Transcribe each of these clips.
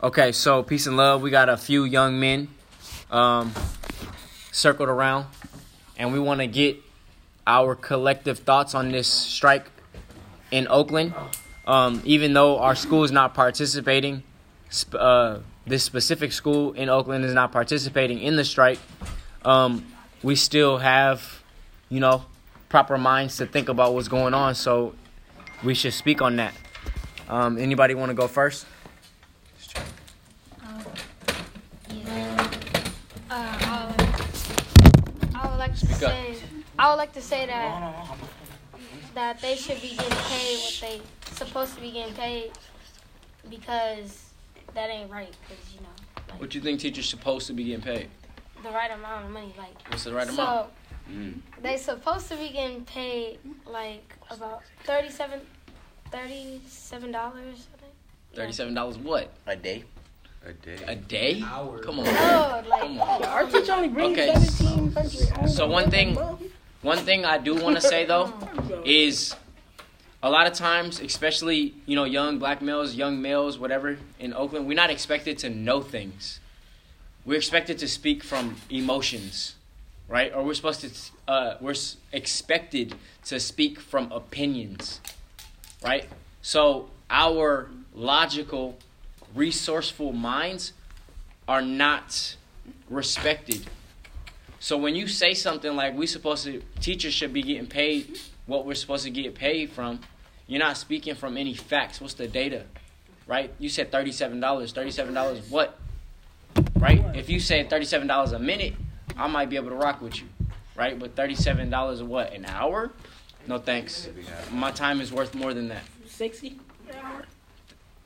Okay, so peace and love. We got a few young men um, circled around, and we want to get our collective thoughts on this strike in Oakland. Um, even though our school is not participating, uh, this specific school in Oakland is not participating in the strike. Um, we still have, you know, proper minds to think about what's going on. So we should speak on that. Um, anybody want to go first? Yeah. Uh, I would, I would like to Speak up. say, I would like to say that that they should be getting paid what they supposed to be getting paid because that ain't right. Because you know, like, What you think teachers supposed to be getting paid? the right amount of money, like What's the right so. amount? Mm. They supposed to be getting paid like about 37 $37. I think. Yeah. Thirty-seven dollars what A day? A day. a day? Come on. No, like Come on. Our teacher only brings Okay. seventeen hundred. So one thing- One thing I do want to say though is a lot of times, especially you know young black males, young males, whatever in Oakland, we're not expected to know things. We're expected to speak from emotions, right? Or we're supposed to, uh, we're expected to speak from opinions, right? So our logical, resourceful minds are not respected. So when you say something like we supposed to teachers should be getting paid what we're supposed to get paid from, you're not speaking from any facts. What's the data? Right? You said $37. $37 what? Right? If you say $37 a minute, I might be able to rock with you. Right? But $37 what? An hour? No thanks. My time is worth more than that. Sixty.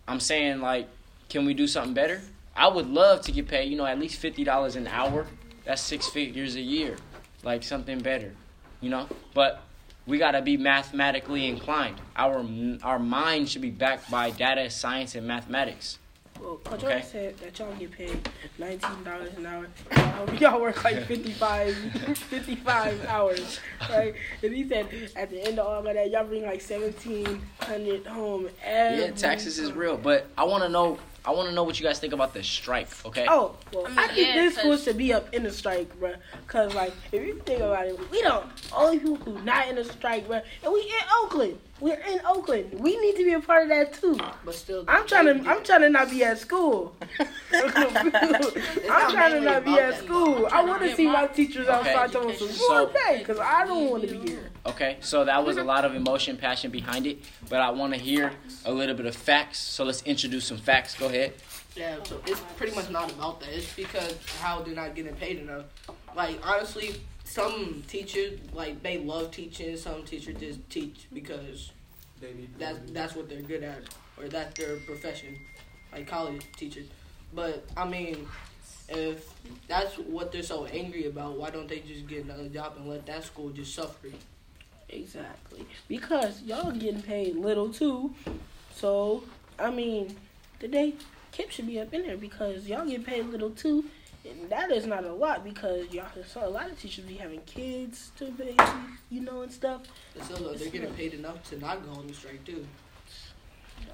I'm saying like, can we do something better? I would love to get paid, you know, at least fifty dollars an hour. That's six figures a year, like something better, you know. But we gotta be mathematically inclined. Our our mind should be backed by data, science, and mathematics. Well, Coach Okay. said that y'all get paid nineteen dollars an hour. Y'all, y'all work like 55, 55 hours, right? And he said at the end of all of that, y'all bring like seventeen hundred home. Every Yeah, taxes is real, but I want to know. I want to know what you guys think about the strike. Okay. Oh, well, I, think yeah, this school should be up in the strike, bro. Cause like, if you think about it, we don't only people who not in the strike, bro, And we in Oakland. We're in Oakland. We need to be a part of that too. But still, I'm trying to. I'm trying to not be at school. I'm trying to not be at school. I want to see my teachers Okay. outside telling some So- more pay because I don't want to be here. Okay, so that was a lot of emotion, passion behind it, but I want to hear a little bit of facts. So let's introduce some facts. Go ahead. yeah. So it's pretty much not about that. It's because how they're not getting paid enough. Like honestly, some teachers like they love teaching. Some teachers just teach because that's that's what they're good at or that's their profession, like college teachers. But I mean, if that's what they're so angry about, why don't they just get another job and let that school just suffer? Exactly. Because y'all getting paid little too. So I mean, the day Kip should be up in there because y'all get paid little too. And that is not a lot because y'all saw a lot of teachers be having kids to pay, you know, and stuff. But still, though, they're getting paid enough to not go on the strike too.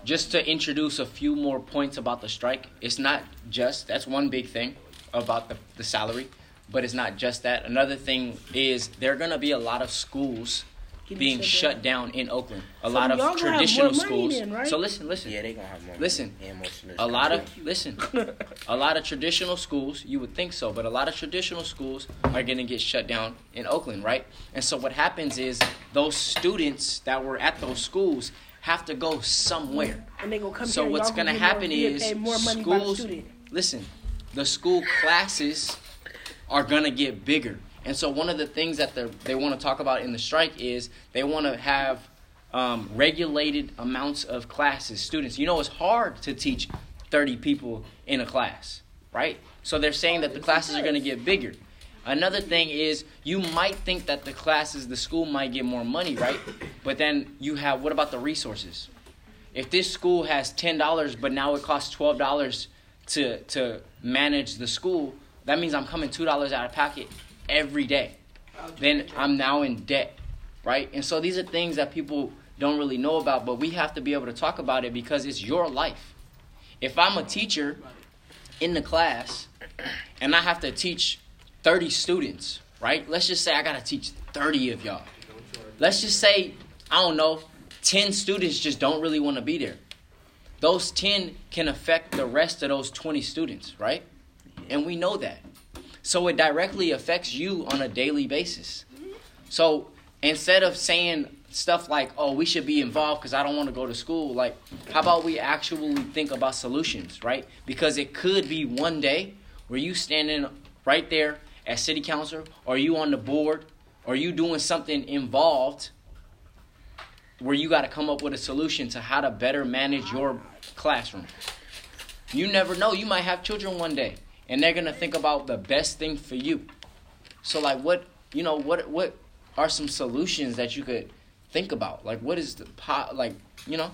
Just to introduce a few more points about the strike, it's not just that's one big thing about the, the salary, but it's not just that. Another thing is there are gonna be a lot of schools Getting being shut shut down in Oakland. A So lot of y'all gonna have traditional more money schools. then, right? So listen, listen. Yeah, they gonna have more. Listen, money and more A lot coming of listen, a lot of traditional schools. You would think so, but a lot of traditional schools are going to get shut down in Oakland, right? And so what happens is those students that were at those schools have to go somewhere. And they gonna come So here. what's y'all gonna get more- happen is more money by the schools- student. Listen, the school classes are gonna get bigger, and so one of the things that they want to talk about in the strike is they want to have um, regulated amounts of classes, students. You know, it's hard to teach thirty people in a class, right? So they're saying that the classes are gonna get bigger. Another thing is you might think that the classes, the school might get more money, right? But then you have what about the resources? If this school has ten dollars, but now it costs twelve dollars to to manage the school, that means I'm coming two dollars out of pocket every day. Then I'm now in debt, right? And so these are things that people don't really know about, but we have to be able to talk about it because it's your life. If I'm a teacher in the class and I have to teach 30 students, right? Let's just say I got to teach 30 of y'all. Let's just say, I don't know, 10 students just don't really want to be there. Those 10 can affect the rest of those 20 students, right? And we know that. So it directly affects you on a daily basis. So instead of saying stuff like, oh, we should be involved because I don't want to go to school, like, how about we actually think about solutions, right? Because it could be one day where you standing right there as city council, or you on the board, or you doing something involved where you got to come up with a solution to how to better manage your classroom. You never know. You might have children one day, and they're gonna think about the best thing for you. So, like, what you know, what what are some solutions that you could think about? Like, what is the pot? Like, you know.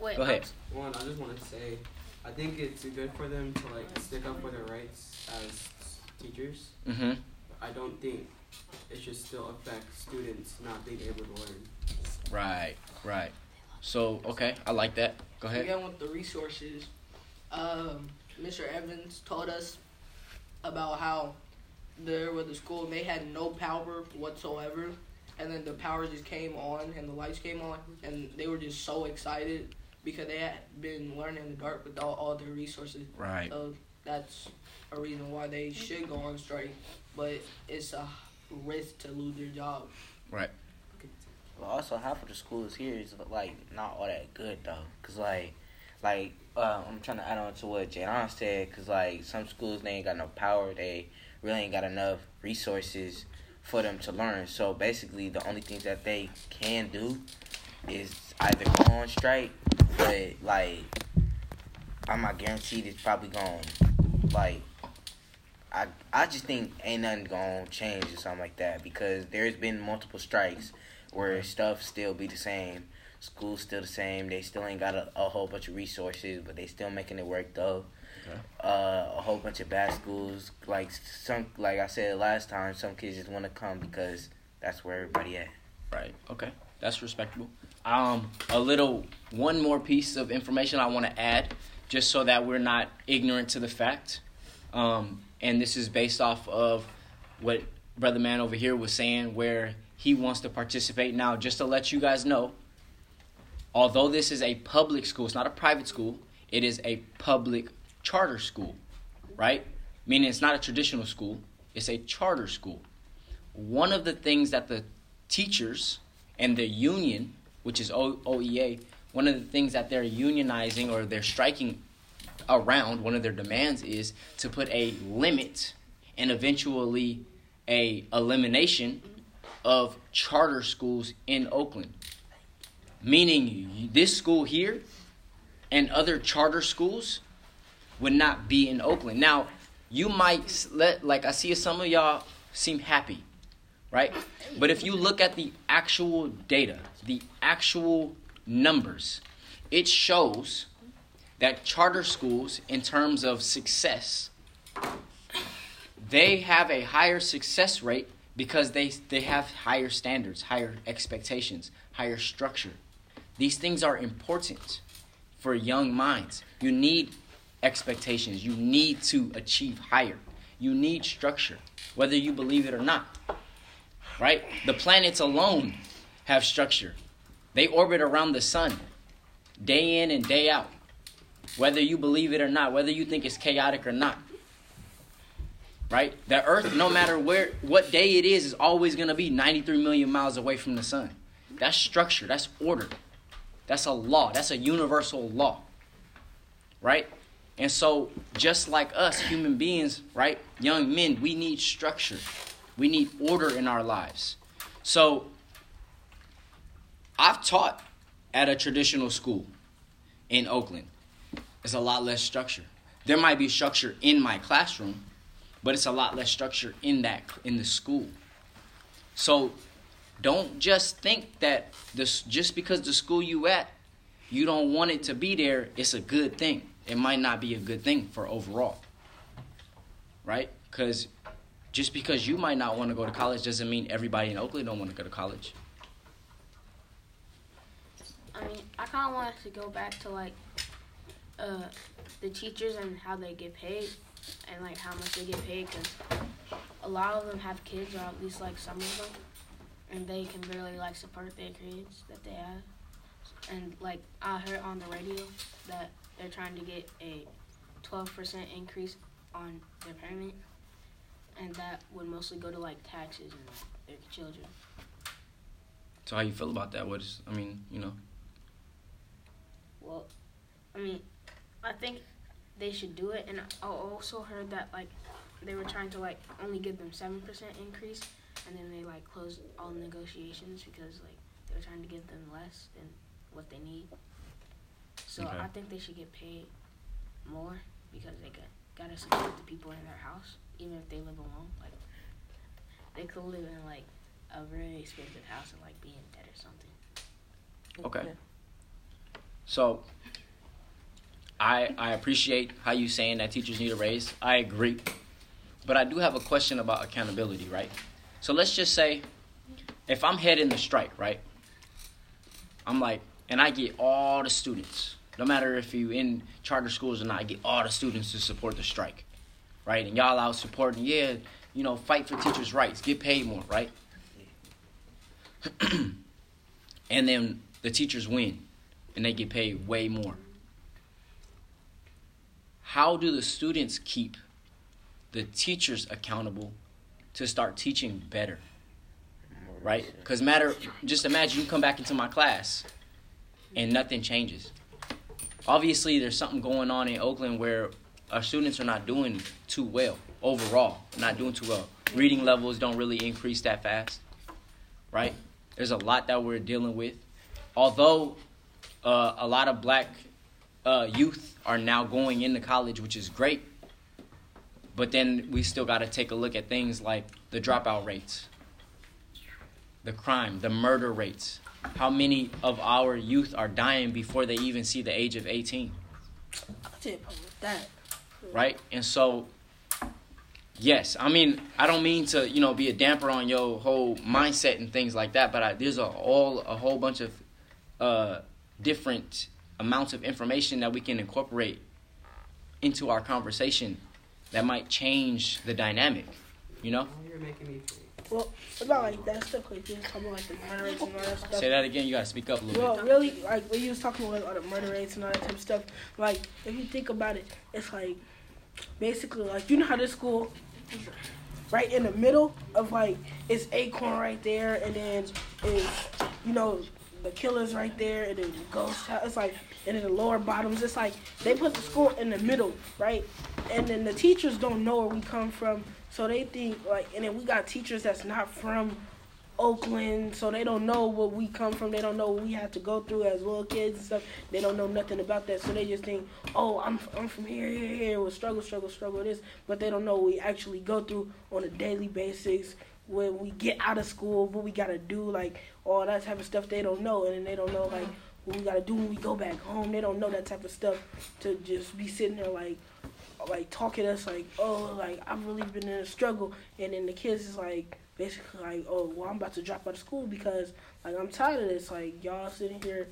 Wait, Go ahead. One, I just want to say, I think it's good for them to like stick up for their rights as teachers. Mm-hmm. I don't think it should still affect students not being able to learn. Right. Right. So, okay, I like that. Go ahead. Again with the resources, um, Mr. Evans told us about how there was a school they had no power whatsoever, and then the power just came on and the lights came on, and they were just so excited because they had been learning in the dark without all their resources. Right. So that's a reason why they should go on strike, but it's a risk to lose their job. Right. But also, half of the schools here is like not all that good though, cause like, like uh, I'm trying to add on to what Jadon said, cause like some schools they ain't got no power, they really ain't got enough resources for them to learn. So basically, the only things that they can do is either go on strike, but like I'm not guaranteed it's probably going like. I, I just think ain't nothing gonna change or something like that because there's been multiple strikes where stuff still be the same. School's still the same. They still ain't got a, a whole bunch of resources, but they still making it work though. Okay. Uh, a whole bunch of bad schools. Like some, like I said last time, some kids just want to come because that's where everybody at. Right. Okay. That's respectable. Um, a little one more piece of information I want to add, just so that we're not ignorant to the fact. Um, and this is based off of what brother man over here was saying, where he wants to participate. Now, just to let you guys know, although this is a public school, it's not a private school. It is a public charter school, right? Meaning it's not a traditional school. It's a charter school. One of the things that the teachers and the union, which is OEA, one of the things that they're unionizing or they're striking around, one of their demands is to put a limit and eventually a elimination of charter schools in Oakland. Meaning this school here and other charter schools would not be in Oakland. Now, you might let like I see some of y'all seem happy, right? But if you look at the actual data, the actual numbers, it shows that charter schools in terms of success they have a higher success rate because they they have higher standards, higher expectations, higher structure. These things are important for young minds. You need expectations. You need to achieve higher. You need structure, whether you believe it or not. Right? The planets alone have structure. They orbit around the sun day in and day out. Whether you believe it or not, whether you think it's chaotic or not right? The Earth, no matter where, what day it is, is always going to be 93 million miles away from the sun. That's structure. That's order. That's a law. That's a universal law, right? And so, just like us, human beings, right, young men, we need structure. We need order in our lives. So, I've taught at a traditional school in Oakland. It's a lot less structure. There might be structure in my classroom, but it's a lot less structure in that in the school. So don't just think that this just because the school you at you don't want it to be there, it's a good thing. It might not be a good thing for overall. Right? Cuz just because you might not want to go to college doesn't mean everybody in Oakland don't want to go to college. I mean, I kind of wanted to go back to like uh, the teachers and how they get paid, and like how much they get paid, because a lot of them have kids, or at least like some of them, and they can barely like support their kids that they have. And like I heard on the radio that they're trying to get a 12% increase on their payment, and that would mostly go to like taxes and like, their children. So how you feel about that? What is I mean, you know. Well, I mean, I think they should do it, and I also heard that like they were trying to like only give them seven percent increase, and then they like closed all negotiations because like they were trying to give them less than what they need. So Okay. I think they should get paid more because they got gotta support the people in their house, even if they live alone. Like they could live in like a very expensive house and like be in debt or something. Okay. So I I appreciate how you saying that teachers need a raise. I agree. But I do have a question about accountability, right? So let's just say if I'm heading the strike, right? I'm like and I get all the students, no matter if you in charter schools or not, I get all the students to support the strike. Right? And y'all out supporting, yeah, you know, fight for teachers' rights, get paid more, right? and then the teachers win and they get paid way more. How do the students keep the teachers accountable to start teaching better? Right? Because matter, just imagine you come back into my class and nothing changes. Obviously, there's something going on in Oakland where our students are not doing too well overall, not doing too well. Reading levels don't really increase that fast, right? There's a lot that we're dealing with. Although uh, a lot of black uh, youth are now going into college, which is great. But then we still got to take a look at things like the dropout rates, the crime, the murder rates. How many of our youth are dying before they even see the age of 18? I'll tell you about that. right? And so, yes, I mean, I don't mean to, you know, be a damper on your whole mindset and things like that, but I, there's a all a whole bunch of uh, different amounts of information that we can incorporate into our conversation that might change the dynamic, you know? You're making me think. Well, about like that stuff, like just talking about like the murder rates and all that stuff. Say that again. You gotta speak up a little bit. Well, bit. really, like when you was talking about all the murder rates and all that type of stuff, like if you think about it, it's like basically like you know how this school right in the middle of like it's Acorn right there, and then is you know the killers right there, and then the ghost house. It's like and then the lower bottoms. It's like they put the school in the middle, right? And then the teachers don't know where we come from, so they think like, and then we got teachers that's not from Oakland, so they don't know where we come from. They don't know what we have to go through as little kids and stuff. They don't know nothing about that, so they just think, "Oh, I'm I'm from here, here, here, with struggle, struggle, struggle, this." But they don't know what we actually go through on a daily basis when we get out of school, what we gotta do, like all that type of stuff. They don't know, and then they don't know like what we gotta do when we go back home. They don't know that type of stuff to just be sitting there like like talking to us like, oh, like I've really been in a struggle, and then the kids is like basically like, oh, well, I'm about to drop out of school because like I'm tired of this. Like y'all sitting here,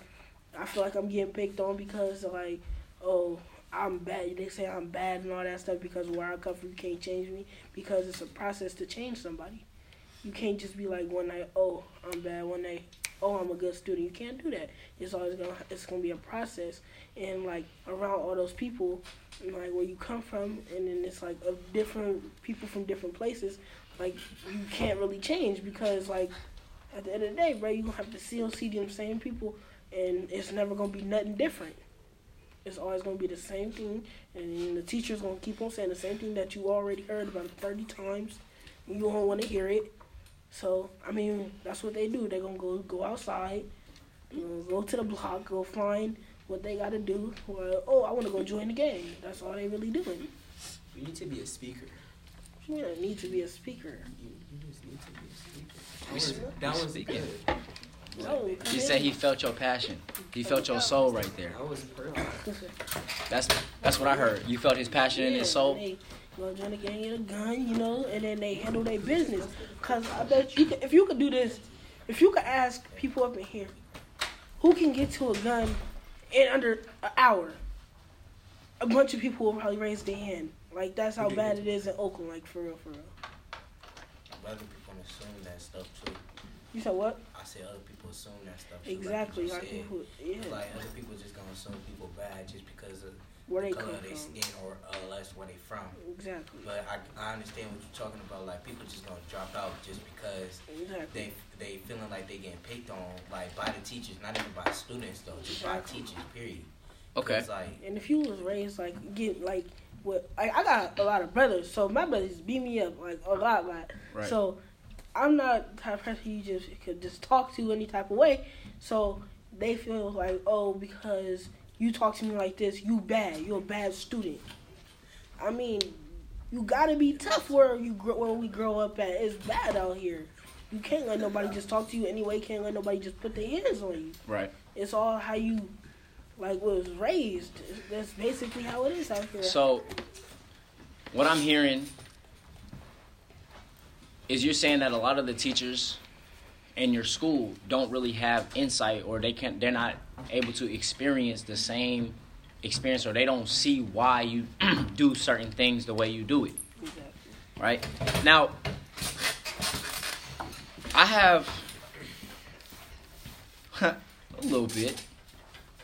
I feel like I'm getting picked on because like, oh, I'm bad. They say I'm bad and all that stuff because where I come from, you can't change me because it's a process to change somebody. You can't just be like one night, oh, I'm bad. One night, oh, I'm a good student. You can't do that. It's always gonna, it's gonna be a process. And like around all those people, like where you come from, and then it's like of different people from different places. Like you can't really change because like at the end of the day, bro, you gonna have to still see them same people, and it's never gonna be nothing different. It's always gonna be the same thing, and the teacher's gonna keep on saying the same thing that you already heard about thirty times. You don't want to hear it. So I mean, that's what they do. They're gonna go go outside, you know, go to the block, go find what they gotta do. Or, oh, I want to go join the game. That's all they really doing. You need to be a speaker. You don't need to be a speaker. You, you just need to be a speaker. That We was, that was speaking. good. No, He said he felt your passion. He felt your soul right there. That was perfect. That's that's what I heard. You felt his passion in his soul. They join the gang, get a gun, you know, and then they handle their business. Cause I bet you, could, if you could do this, if you could ask people up in here, who can get to a gun in under an hour, a bunch of people will probably raise their hand. Like that's how bad it is in Oakland. Like for real, for real. Other people assume that stuff too. You said what? I said other people assume that stuff. Too, Exactly. Like, Like you just people, yeah. like other people just gonna assume people bad just because of Where they the color come of their from. skin or uh, less where they from. Exactly. But I, I understand what you're talking about. Like people just gonna drop out just because Exactly. they they feeling like they getting picked on like by the teachers, not even by students though, just by teachers. Period. Okay. Like And if you was raised like get like what like I got a lot of brothers, so my brothers beat me up like a lot, like Right. so I'm not the type of person you just could just talk to any type of way. So they feel like, oh, because you talk to me like this, you bad. You're a bad student. I mean, you gotta be tough where you grow, where we grow up at. It's bad out here. You can't let nobody just talk to you anyway. Can't let nobody just put their hands on you. Right. It's all how you like was raised. That's basically how it is out here. So, what I'm hearing is you're saying that a lot of the teachers in your school don't really have insight, or they can't. They're not able to experience the same experience, or they don't see why you do certain things the way you do it. Exactly. Right now, I have a little bit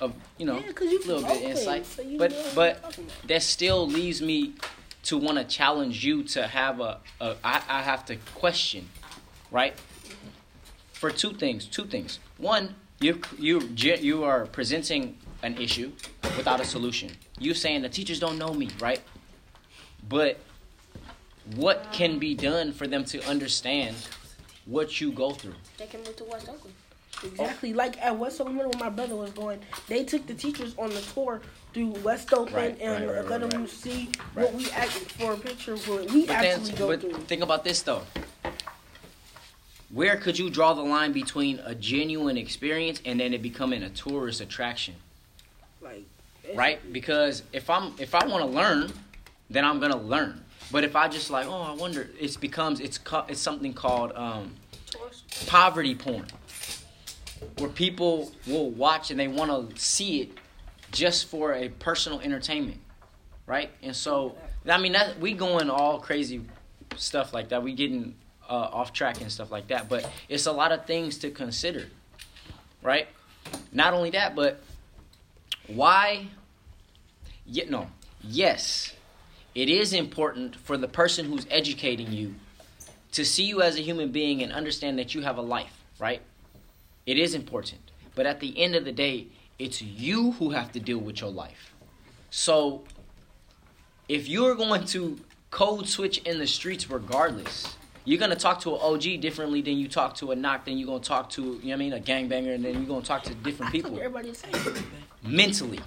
of you know Yeah, a little bit insight, so but but I'm talking about. that still leaves me to want to challenge you to have a, a I, I have to question, right? For two things, two things. One, you you you are presenting an issue without a solution. You saying the teachers don't know me, right? But what can be done for them to understand what you go through? They can move to West Oakland. Exactly. Like at West Oakland, when my brother was going, they took the teachers on the tour through West Oakland Right, and right, right, let right, them right. see Right. what we act for a picture of what we But actually then, go but through. think about this though. Where could you draw the line between a genuine experience and then it becoming a tourist attraction? Like, right? Because if I'm if I want to learn, then I'm gonna learn. But if I just like, oh, I wonder, it becomes it's ca- it's something called um, poverty porn, where people will watch and they want to see it just for a personal entertainment, right? And so, I mean, that we going all crazy stuff like that. We getting uh, off track and stuff like that. But it's a lot of things to consider, right? Not only that, but why? Yeah, no. Yes, it is important for the person who's educating you to see you as a human being and understand that you have a life, right? It is important. But at the end of the day, it's you who have to deal with your life. So if you're going to code switch in the streets regardless, you're gonna talk to an OG differently than you talk to a knock, then you're gonna talk to, you know what I mean, a gangbanger, and then you're gonna talk to different people everybody the same. mentally.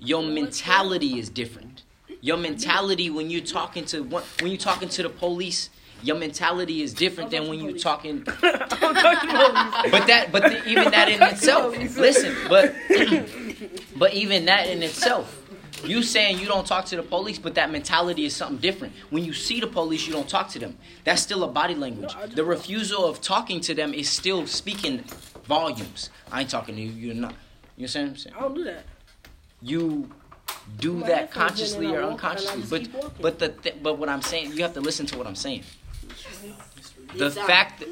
Your mentality is different. Your mentality when you're talking to one, when you're talking to the police, your mentality is different than when you're talking. But that, but the, even that in itself, listen, but but even that in itself, you saying you don't talk to the police, but that mentality is something different. When you see the police, you don't talk to them. That's still a body language. The refusal of talking to them is still speaking volumes. I ain't talking to you. You're not. You know what I'm saying? I don't do that. you do My that consciously or walk and I unconsciously. just But but the th- but what I'm saying, you have to listen to what I'm saying. The Yes, fact that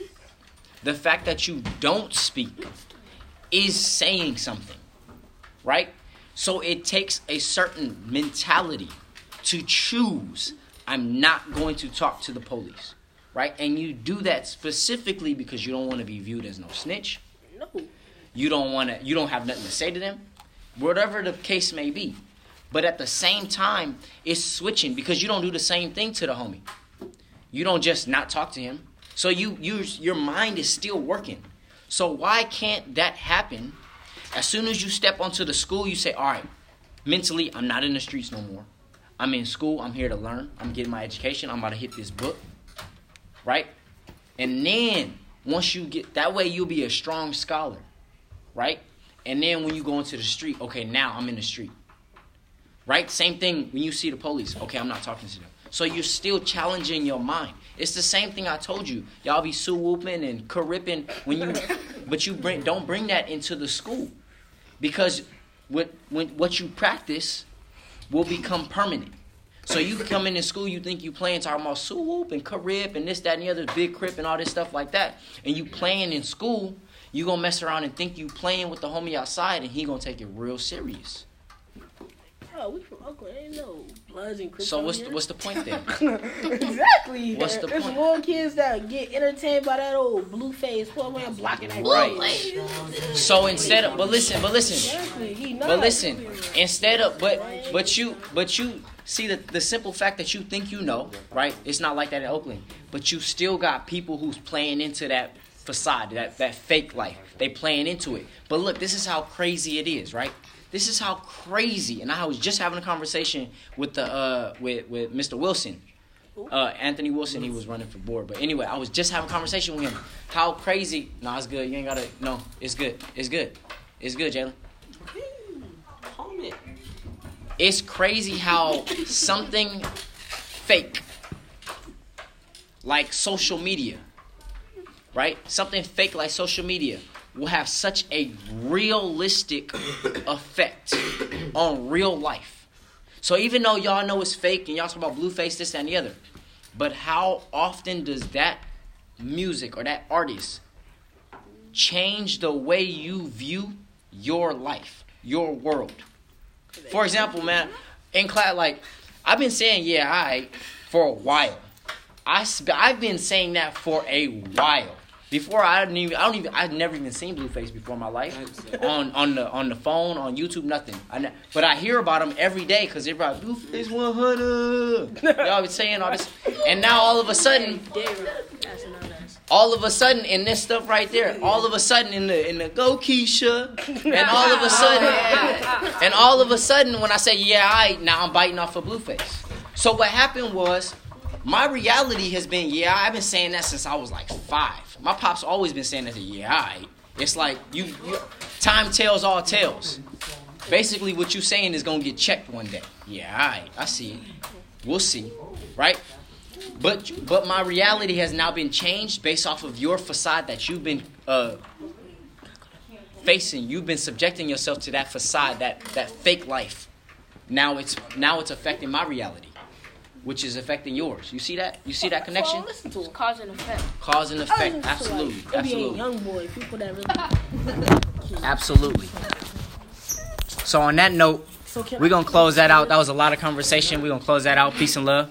the fact that you don't speak is saying something, right? So it takes a certain mentality to choose. I'm not going to talk to the police, right? And you do that specifically because you don't want to be viewed as no snitch No. you don't want to you don't have nothing to say to them whatever the case may be but at the same time it's switching because you don't do the same thing to the homie you don't just not talk to him so you you your mind is still working so why can't that happen as soon as you step onto the school you say all right mentally i'm not in the streets no more i'm in school i'm here to learn i'm getting my education i'm about to hit this book right and then once you get that way you'll be a strong scholar right? And then when you go into the street, okay, now I'm in the street. Right? Same thing when you see the police. Okay, I'm not talking to them. So you're still challenging your mind. It's the same thing I told you. Y'all be sue whooping and ripping when you, but you bring don't bring that into the school, because what when what you practice will become permanent. So you come in in school, you think you playing talking about swoop and carib and this, that, and the other, big crip and all this stuff like that, and you playing in school, you gonna mess around and think you playing with the homie outside, and he gonna take it real serious. Oh, we from Oakland. Ain't no Bloods and Crips. So what's the, what's the point then? exactly. What's the There's point? more kids that get entertained by that old Blueface poor man blocking that Right. So instead of, but listen, but listen, Exactly. But listen, instead of, but but you, but you see the the simple fact that you think you know, right? It's not like that in Oakland, but you still got people who's playing into that facade, that that fake life. They playing into it. But look, this is how crazy it is, right? This is how crazy. And I was just having a conversation with the uh with with Mr. Wilson. Uh, Anthony Wilson, he was running for board. But anyway, I was just having a conversation with him. How crazy? No, it's good. You ain't gotta. No, it's good. It's good. It's good, Jalen. It's crazy how something fake, like social media, right? Something fake like social media will have such a realistic effect on real life. So even though y'all know it's fake and y'all talk about Blueface, this, that, and the other, but how often does that music or that artist change the way you view your life, your world? For example, man, in class, like I've been saying, yeah, I for a while. I I've been saying that for a while. Before I didn't even I don't even I'd never even seen Blueface before in my life on on the on the phone on YouTube nothing. I ne- but I hear about him every day because everybody Blueface one hundred. Y'all be saying all this, and now all of a sudden all of a sudden in this stuff right there, all of a sudden in the in the go Keisha, and all of a oh, sudden, and all of a sudden when I say yeah, I now I'm biting off a Blueface. So what happened was, my reality has been yeah, I've been saying that since I was like five. My pop's always been saying that To, yeah, I. It's like you, you time tells all tales. Basically, what you're saying is gonna get checked one day. Yeah, I, I see it. We'll see, right? But but my reality has now been changed based off of your facade that you've been uh, facing. You've been subjecting yourself to that facade, that that fake life. Now it's now it's affecting my reality, which is affecting yours. You see that? You see that connection? Listen to it. cause and effect. Cause and effect. Absolutely, Like, absolutely, young boy, people that really. absolutely. So on that note, we're gonna close that out. That was a lot of conversation. We're gonna close that out. Peace and love.